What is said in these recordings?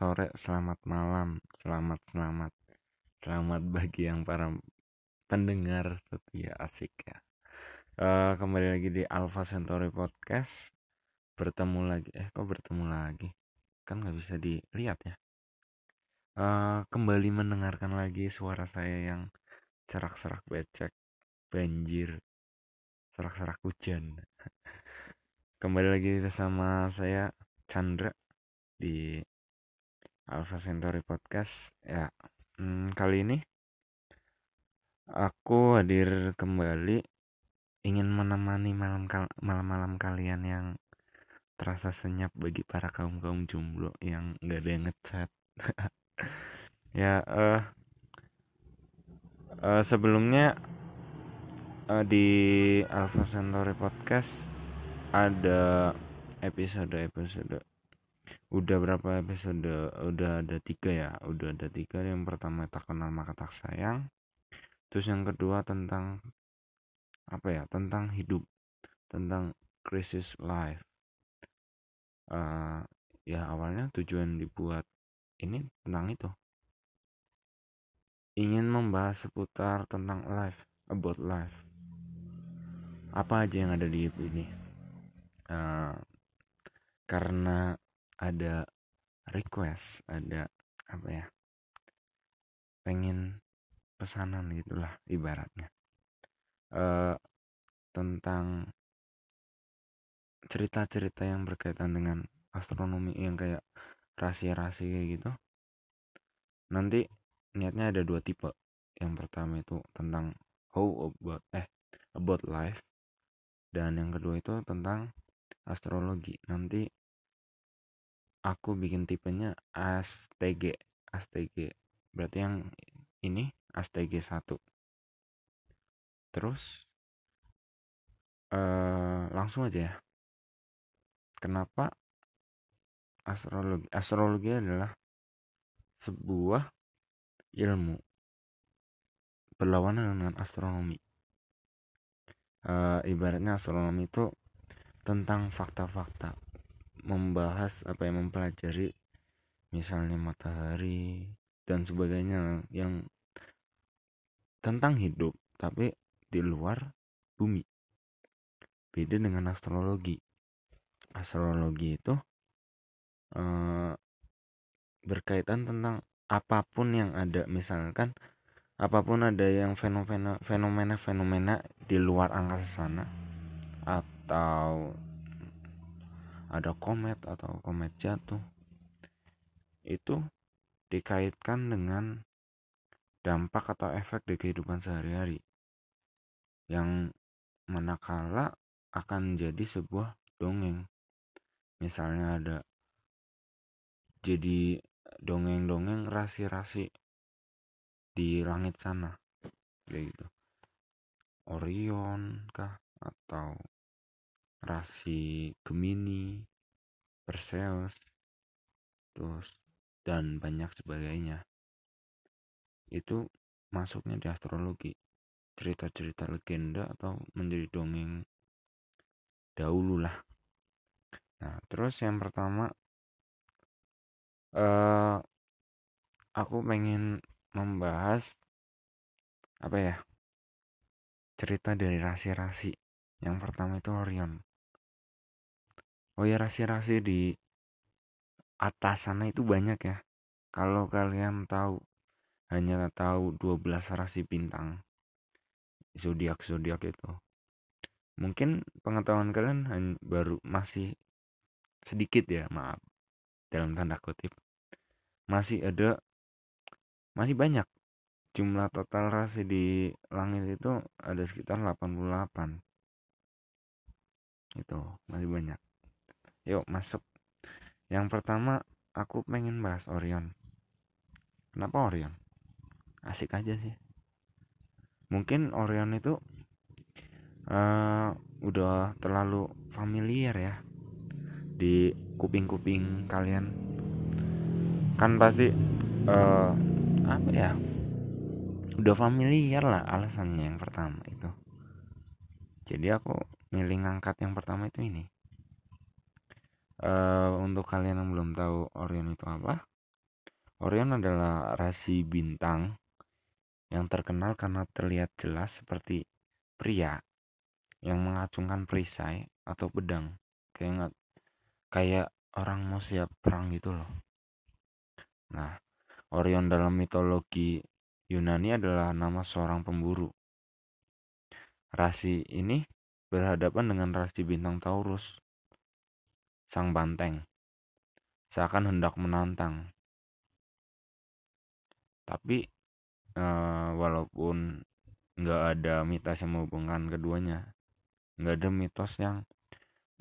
sore, selamat malam, selamat selamat, selamat bagi yang para pendengar setia asik ya. Uh, kembali lagi di Alpha Centauri Podcast. Bertemu lagi, eh kok bertemu lagi? Kan nggak bisa dilihat ya. Uh, kembali mendengarkan lagi suara saya yang serak-serak becek, banjir, serak-serak hujan. Kembali lagi bersama saya Chandra di Alpha Centauri Podcast. Ya hmm, kali ini aku hadir kembali ingin menemani malam malam-malam kalian yang terasa senyap bagi para kaum kaum jomblo yang nggak ada yang ngechat. Ya uh, uh, sebelumnya uh, di Alpha Centauri Podcast ada episode episode udah berapa episode? Udah ada tiga ya? Udah ada tiga. Yang pertama tak kenal maka tak sayang. Terus yang kedua tentang apa ya? Tentang hidup. Tentang krisis life. Uh, ya awalnya tujuan dibuat ini tentang itu. Ingin membahas seputar tentang life about life. Apa aja yang ada di hidup ini? Uh, karena ada request ada apa ya pengen pesanan gitulah ibaratnya. Uh, tentang cerita-cerita yang berkaitan dengan astronomi yang kayak rahasia-rahasia gitu. Nanti niatnya ada dua tipe. Yang pertama itu tentang how about eh about life. Dan yang kedua itu tentang astrologi. Nanti aku bikin tipenya ASTG ASTG berarti yang ini ASTG 1 terus uh, langsung aja ya. Kenapa astrologi astrologi adalah sebuah ilmu berlawanan dengan astronomi? Uh, ibaratnya astronomi itu tentang fakta-fakta membahas apa yang mempelajari misalnya matahari dan sebagainya yang tentang hidup tapi di luar bumi. Beda dengan astrologi. Astrologi itu eh, berkaitan tentang apa pun yang ada. Misalkan apa pun ada yang fenomena fenomena fenomena di luar angkasa sana atau ada komet atau komet jatuh itu dikaitkan dengan dampak atau efek di kehidupan sehari-hari yang manakala akan jadi sebuah dongeng. Misalnya ada jadi dongeng-dongeng rasi-rasi di langit sana kayak gitu. Orion kah atau rasi Gemini, Perseus, terus dan banyak sebagainya. Itu masuknya di astrologi. Cerita-cerita legenda atau menjadi dongeng dahulu lah. Nah, terus yang pertama uh, aku pengen membahas apa ya? Cerita dari rasi-rasi. Yang pertama itu Orion oh ya rasi-rasi di atas sana itu banyak ya. Kalau kalian tahu hanya tahu 12 rasi bintang zodiak zodiak itu. Mungkin pengetahuan kalian hanya baru masih sedikit ya maaf dalam tanda kutip. Masih ada masih banyak. Jumlah total rasi di langit itu ada sekitar 88 itu masih banyak Yuk masuk. Yang pertama aku pengen bahas Orion. Kenapa Orion? Asik aja sih. Mungkin Orion itu uh, udah terlalu familiar ya di kuping-kuping kalian. Kan pasti uh, apa ya? Udah familiar lah alasannya yang pertama itu. Jadi aku milih ngangkat yang pertama itu ini uh, untuk kalian yang belum tahu Orion itu apa Orion adalah rasi bintang yang terkenal karena terlihat jelas seperti pria yang mengacungkan perisai atau pedang kayak kayak orang mau siap perang gitu loh. Nah, Orion dalam mitologi Yunani adalah nama seorang pemburu. Rasi ini berhadapan dengan rasi bintang Taurus, sang banteng, seakan hendak menantang. Tapi uh, walaupun nggak ada mitos yang menghubungkan keduanya, nggak ada mitos yang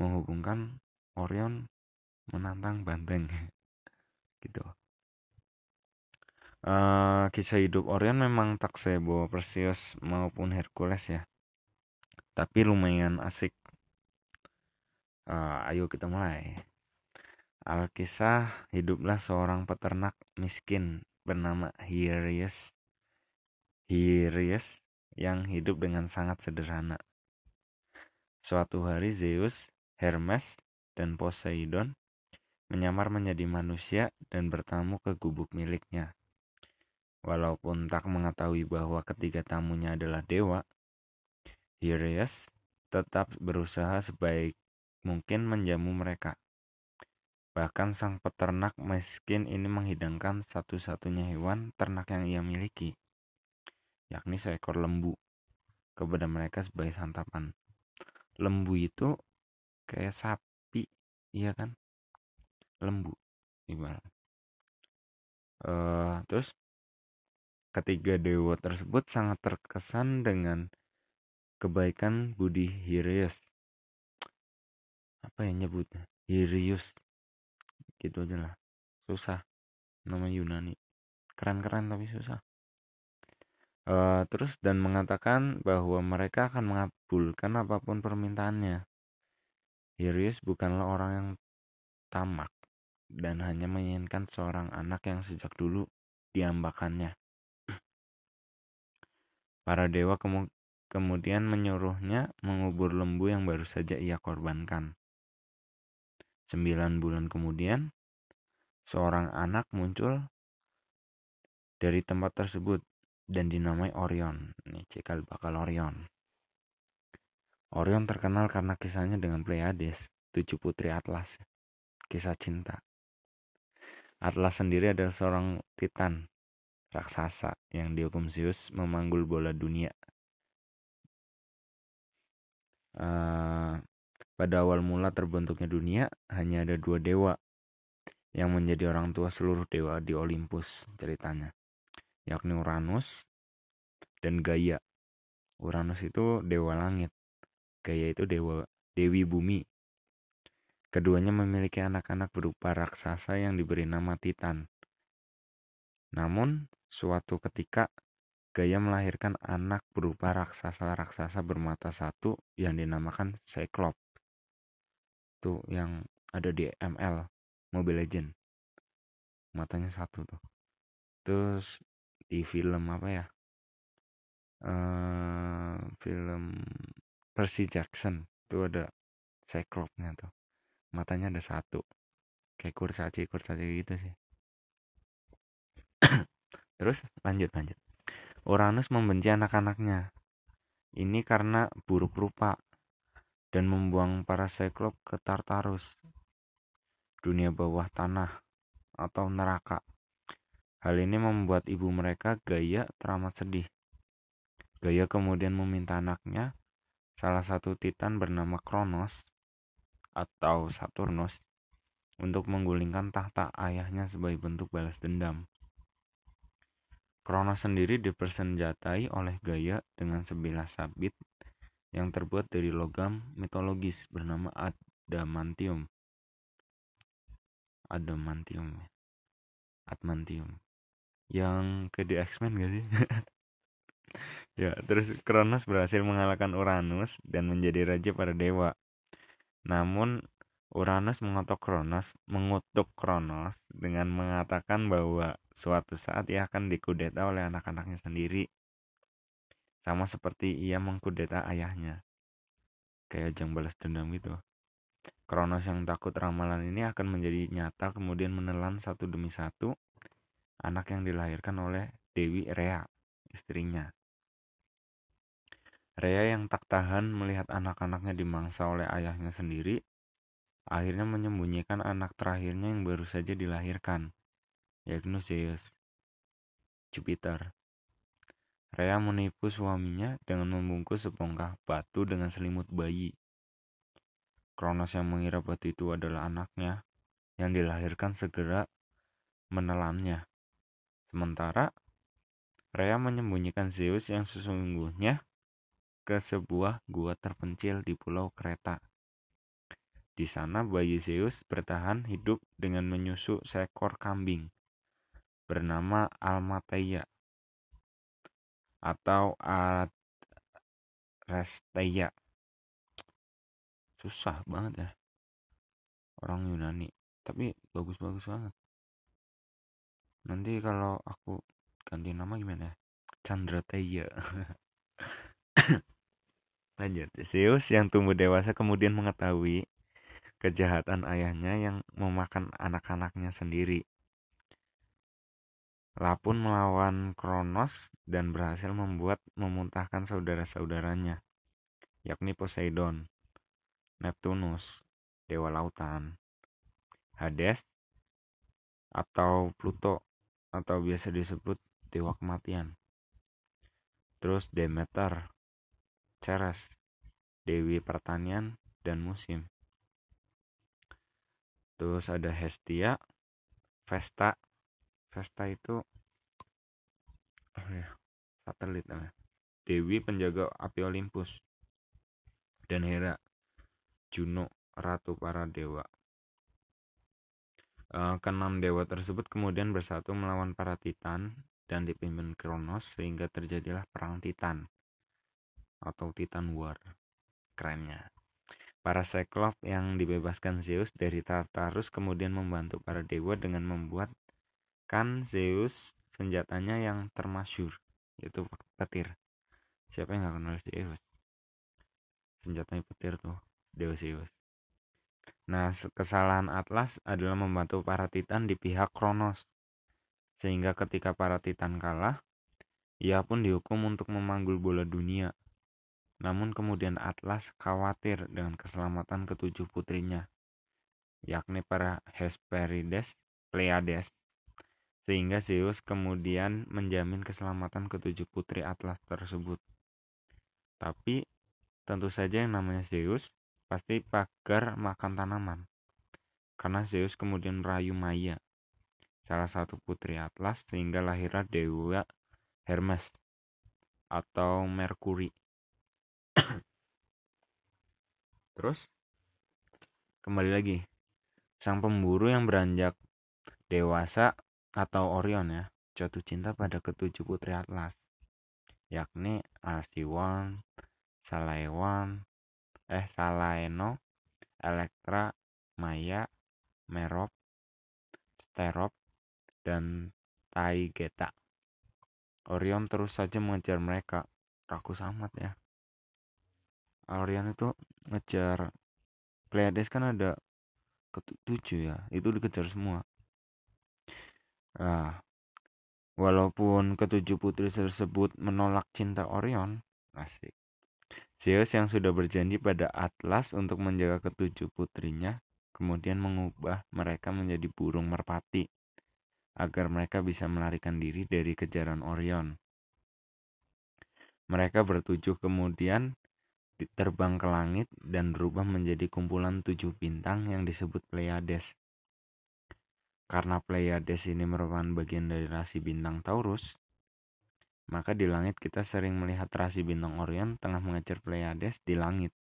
menghubungkan Orion menantang banteng. Gitu. Uh, kisah hidup Orion memang tak sebo Perseus maupun Hercules ya. Tapi lumayan asik uh, ayo kita mulai. Alkisah hiduplah seorang peternak miskin bernama Hirius Hirius yang hidup dengan sangat sederhana. Suatu hari Zeus Hermes dan Poseidon menyamar menjadi manusia dan bertamu ke gubuk miliknya. Walaupun tak mengetahui bahwa ketiga tamunya adalah dewa, Hirius tetap berusaha sebaik mungkin menjamu mereka. Bahkan sang peternak miskin ini menghidangkan satu-satunya hewan ternak yang ia miliki, yakni seekor lembu, kepada mereka sebagai santapan. Lembu itu kayak sapi, iya kan? Lembu, ibarat. Uh, terus Ketiga dewa tersebut sangat terkesan dengan kebaikan budi Hirius. Apa yang nyebutnya? Hirius. Gitu aja lah. Susah. Nama Yunani. Keren-keren tapi susah. Uh, terus dan mengatakan bahwa mereka akan mengabulkan apa pun permintaannya. Hirius bukanlah orang yang tamak dan hanya menginginkan seorang anak yang sejak dulu diambakannya. Para dewa kemu kemudian menyuruhnya mengubur lembu yang baru saja ia korbankan. Sembilan bulan kemudian, seorang anak muncul dari tempat tersebut dan dinamai Orion. Ini cikal bakal Orion. Orion terkenal karena kisahnya dengan Pleiades, tujuh putri Atlas. Kisah cinta. Atlas sendiri adalah seorang titan raksasa yang dihukum Zeus memanggul bola dunia. Uh, pada awal mula terbentuknya dunia hanya ada dua dewa yang menjadi orang tua seluruh dewa di Olympus ceritanya, yakni Uranus dan Gaia. Uranus itu dewa langit, Gaia itu dewa dewi bumi. Keduanya memiliki anak-anak berupa raksasa yang diberi nama Titan. Namun, Suatu ketika, Gaia melahirkan anak berupa raksasa-raksasa bermata satu yang dinamakan Cyclops. Itu yang ada di ML, Mobile Legend. Matanya satu tuh. Terus di film apa ya? Uh, film Percy Jackson itu ada Cyclopsnya tuh. Matanya ada satu. Kayak kurcaci kurcaci gitu sih. Terus lanjut lanjut. Uranus membenci anak-anaknya. Ini karena buruk rupa dan membuang para Cyclops ke Tartarus, dunia bawah tanah atau neraka. Hal ini membuat ibu mereka Gaia teramat sedih. Gaia kemudian meminta anaknya, salah satu titan bernama Kronos atau Saturnus, untuk menggulingkan tahta ayahnya sebagai bentuk balas dendam. Kronos sendiri dipersenjatai oleh Gaia dengan sebilah sabit yang terbuat dari logam mitologis bernama adamantium. Adamantium. Adamantium. Yang ke di X-Men gak sih? ya, terus Kronos berhasil mengalahkan Uranus dan menjadi raja para dewa. Namun Uranus mengutuk Kronos, mengutuk Kronos dengan mengatakan bahwa Suatu saat ia akan dikudeta oleh anak-anaknya sendiri. Sama seperti ia mengkudeta ayahnya. Kayak jang balas dendam gitu. Kronos yang takut ramalan ini akan menjadi nyata kemudian menelan satu demi satu anak yang dilahirkan oleh Dewi Rea, istrinya. Rea yang tak tahan melihat anak-anaknya dimangsa oleh ayahnya sendiri, akhirnya menyembunyikan anak terakhirnya yang baru saja dilahirkan, yakni Zeus, Jupiter. Rea menipu suaminya dengan membungkus sebongkah batu dengan selimut bayi. Kronos yang mengira batu itu adalah anaknya, yang dilahirkan segera menelannya. Sementara Rea menyembunyikan Zeus yang sesungguhnya ke sebuah gua terpencil di pulau Kreta. Di sana bayi Zeus bertahan hidup dengan menyusu seekor kambing bernama Almateia atau Resteia. Susah banget ya. Orang Yunani. Tapi bagus-bagus banget. Nanti kalau aku ganti nama gimana ya? Chandra Teia. Lanjut. Zeus yang tumbuh dewasa kemudian mengetahui kejahatan ayahnya yang memakan anak-anaknya sendiri. Lapun melawan Kronos dan berhasil membuat memuntahkan saudara-saudaranya, yakni Poseidon, Neptunus, dewa lautan, Hades, atau Pluto, atau biasa disebut dewa kematian. Terus Demeter, Ceres, dewi pertanian dan musim. Terus ada Hestia, Vesta, Vesta itu oh satelit namanya. Dewi penjaga api Olympus dan Hera, Juno, ratu para dewa. Uh, keenam dewa tersebut kemudian bersatu melawan para titan dan dipimpin Kronos sehingga terjadilah perang titan atau Titan War. Kerennya. Para Cyclops yang dibebaskan Zeus dari Tartarus kemudian membantu para dewa dengan membuat kan Zeus senjatanya yang termasyur yaitu petir. Siapa yang gak kenal Zeus? Senjatanya petir tuh Dewa Zeus nah kesalahan Atlas adalah membantu para titan di pihak Kronos. Sehingga ketika para titan kalah ia pun dihukum untuk memanggul bola dunia. Namun kemudian Atlas khawatir dengan keselamatan ketujuh putrinya yakni para Hesperides, Pleiades, sehingga Zeus kemudian menjamin keselamatan ketujuh putri Atlas tersebut. Tapi tentu saja yang namanya Zeus pasti pagar makan tanaman. Karena Zeus kemudian merayu Maya, salah satu putri Atlas sehingga lahirlah dewa Hermes atau Merkuri. Terus kembali lagi, sang pemburu yang beranjak dewasa atau Orion ya jatuh cinta pada ketujuh putri Atlas yakni Alciwan, Salaewan, eh Salaeno, Elektra, Maya, Merop, Sterop, dan Taigeta. Orion terus saja mengejar mereka. Rakus amat ya. Orion itu ngejar Pleiades kan ada ketujuh ya. Itu dikejar semua. Nah, walaupun ketujuh putri tersebut menolak cinta Orion, asik. Zeus yang sudah berjanji pada Atlas untuk menjaga ketujuh putrinya, kemudian mengubah mereka menjadi burung merpati agar mereka bisa melarikan diri dari kejaran Orion. Mereka bertujuh kemudian terbang ke langit dan berubah menjadi kumpulan tujuh bintang yang disebut Pleiades. Karena Pleiades ini merupakan bagian dari rasi bintang Taurus, maka di langit kita sering melihat rasi bintang Orion tengah mengejar Pleiades di langit.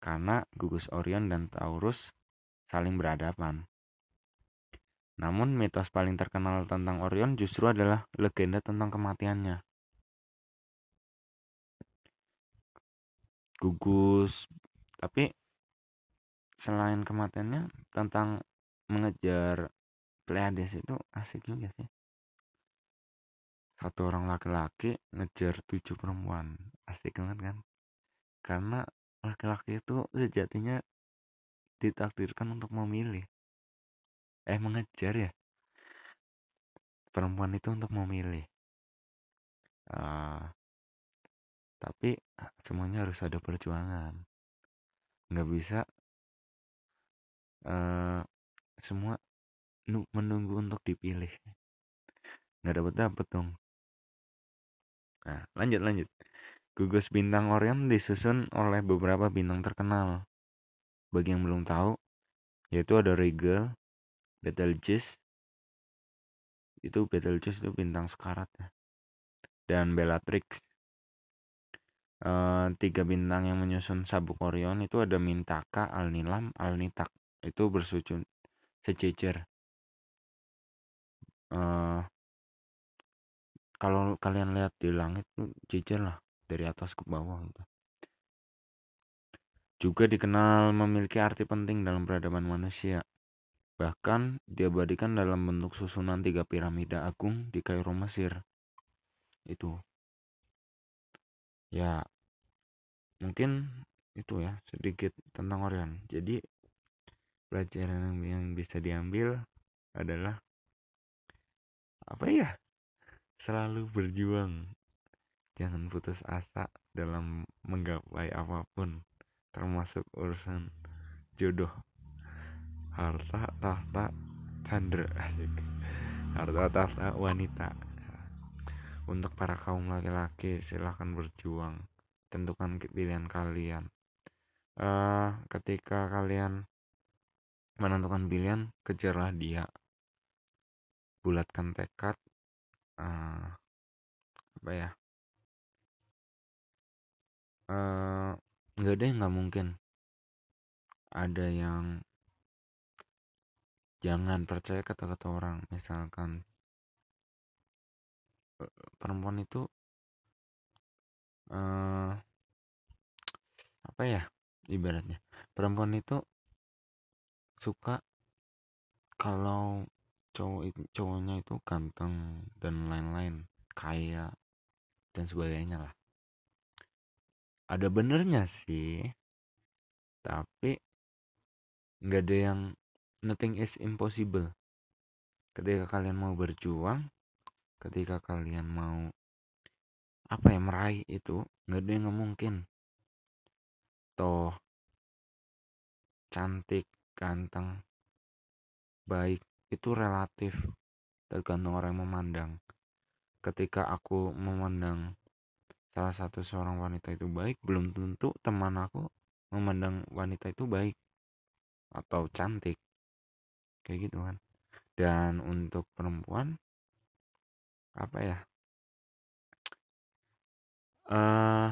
Karena gugus Orion dan Taurus saling berhadapan. Namun mitos paling terkenal tentang Orion justru adalah legenda tentang kematiannya. Gugus, tapi selain kematiannya tentang mengejar Pleiades itu asik juga sih. Satu orang laki-laki ngejar tujuh perempuan asik banget kan? Karena laki-laki itu sejatinya ditakdirkan untuk memilih. Eh mengejar ya? Perempuan itu untuk memilih. Uh, tapi semuanya harus ada perjuangan. Nggak bisa uh, semua menunggu untuk dipilih. Nggak dapat dapat dong. Nah lanjut lanjut. Gugus bintang Orion disusun oleh beberapa bintang terkenal. Bagi yang belum tahu yaitu ada Rigel Betelgeuse itu Betelgeuse itu bintang sekarat ya dan Bellatrix. E, tiga bintang yang menyusun sabuk Orion itu ada Mintaka, Alnilam, Alnitak. Itu bersujud sejajar e, kalau kalian lihat di langit tuh jejer lah dari atas ke bawah gitu juga dikenal memiliki arti penting dalam peradaban manusia Bahkan diabadikan dalam bentuk susunan tiga piramida agung di Kairo Mesir. Itu. Ya, mungkin itu ya sedikit tentang Orion. Jadi pelajaran yang bisa diambil adalah apa ya? Selalu berjuang. Jangan putus asa dalam menggapai apa pun, termasuk urusan jodoh harta tahta chandra asik harta tahta wanita untuk para kaum laki-laki silahkan berjuang tentukan pilihan kalian uh, ketika kalian menentukan pilihan kejarlah dia. Bulatkan tekad uh, apa ya? Uh, nggak ada yang nggak mungkin. Ada yang jangan percaya kata-kata orang. Misalkan eh, perempuan itu uh, apa ya ibaratnya. Perempuan itu suka kalau cowok itu cowoknya itu ganteng dan lain-lain kaya dan sebagainya lah. Ada benernya sih tapi nggak ada yang nothing is impossible. Ketika kalian mau berjuang ketika kalian mau apa ya meraih itu nggak ada yang mungkin. Toh cantik ganteng baik itu relatif tergantung orang yang memandang. Ketika aku memandang salah satu seorang wanita itu baik belum tentu teman aku memandang wanita itu baik atau cantik. Kayak gitu kan. Dan untuk perempuan apa ya? Uh,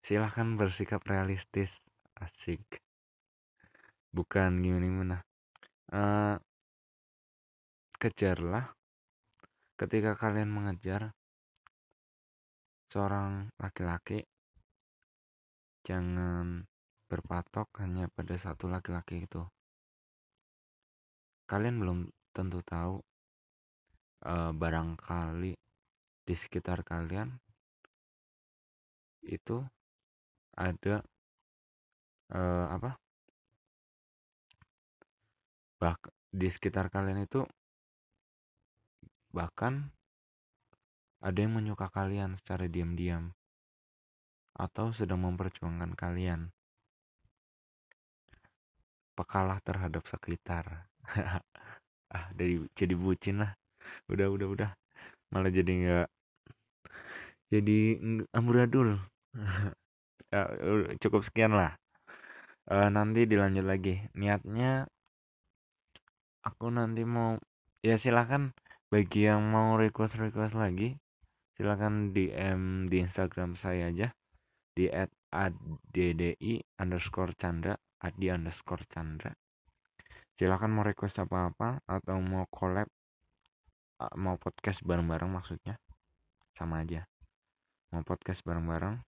silahkan bersikap realistis asik bukan gimana gimana. Uh, kejarlah ketika kalian mengejar seorang laki-laki jangan berpatok hanya pada satu laki-laki itu. Kalian belum tentu tahu uh, barangkali di sekitar kalian itu ada uh, apa bah di sekitar kalian itu bahkan ada yang menyuka kalian secara diam-diam atau sedang memperjuangkan kalian. Pekalah terhadap sekitar. Ah dari jadi bucin lah. Udah udah udah. Malah jadi nggak jadi amburadul. Ya, cukup sekian lah. Uh, nanti dilanjut lagi. Niatnya aku nanti mau ya silahkan bagi yang mau request request lagi silahkan DM di Instagram saya aja di at addi underscore chandra adi underscore chandra. Silahkan mau request apa-apa atau mau collab mau podcast bareng-bareng maksudnya sama aja. Mau podcast bareng-bareng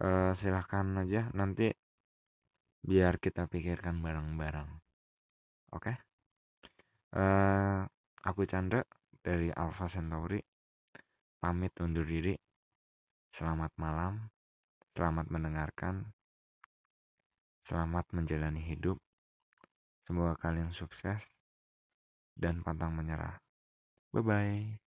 uh, silahkan aja nanti biar kita pikirkan bareng-bareng. Oke? okay? Uh, aku Chandra dari Alpha Centauri. Pamit undur diri. Selamat malam. Selamat mendengarkan. Selamat menjalani hidup. Semoga kalian sukses dan pantang menyerah. Bye bye.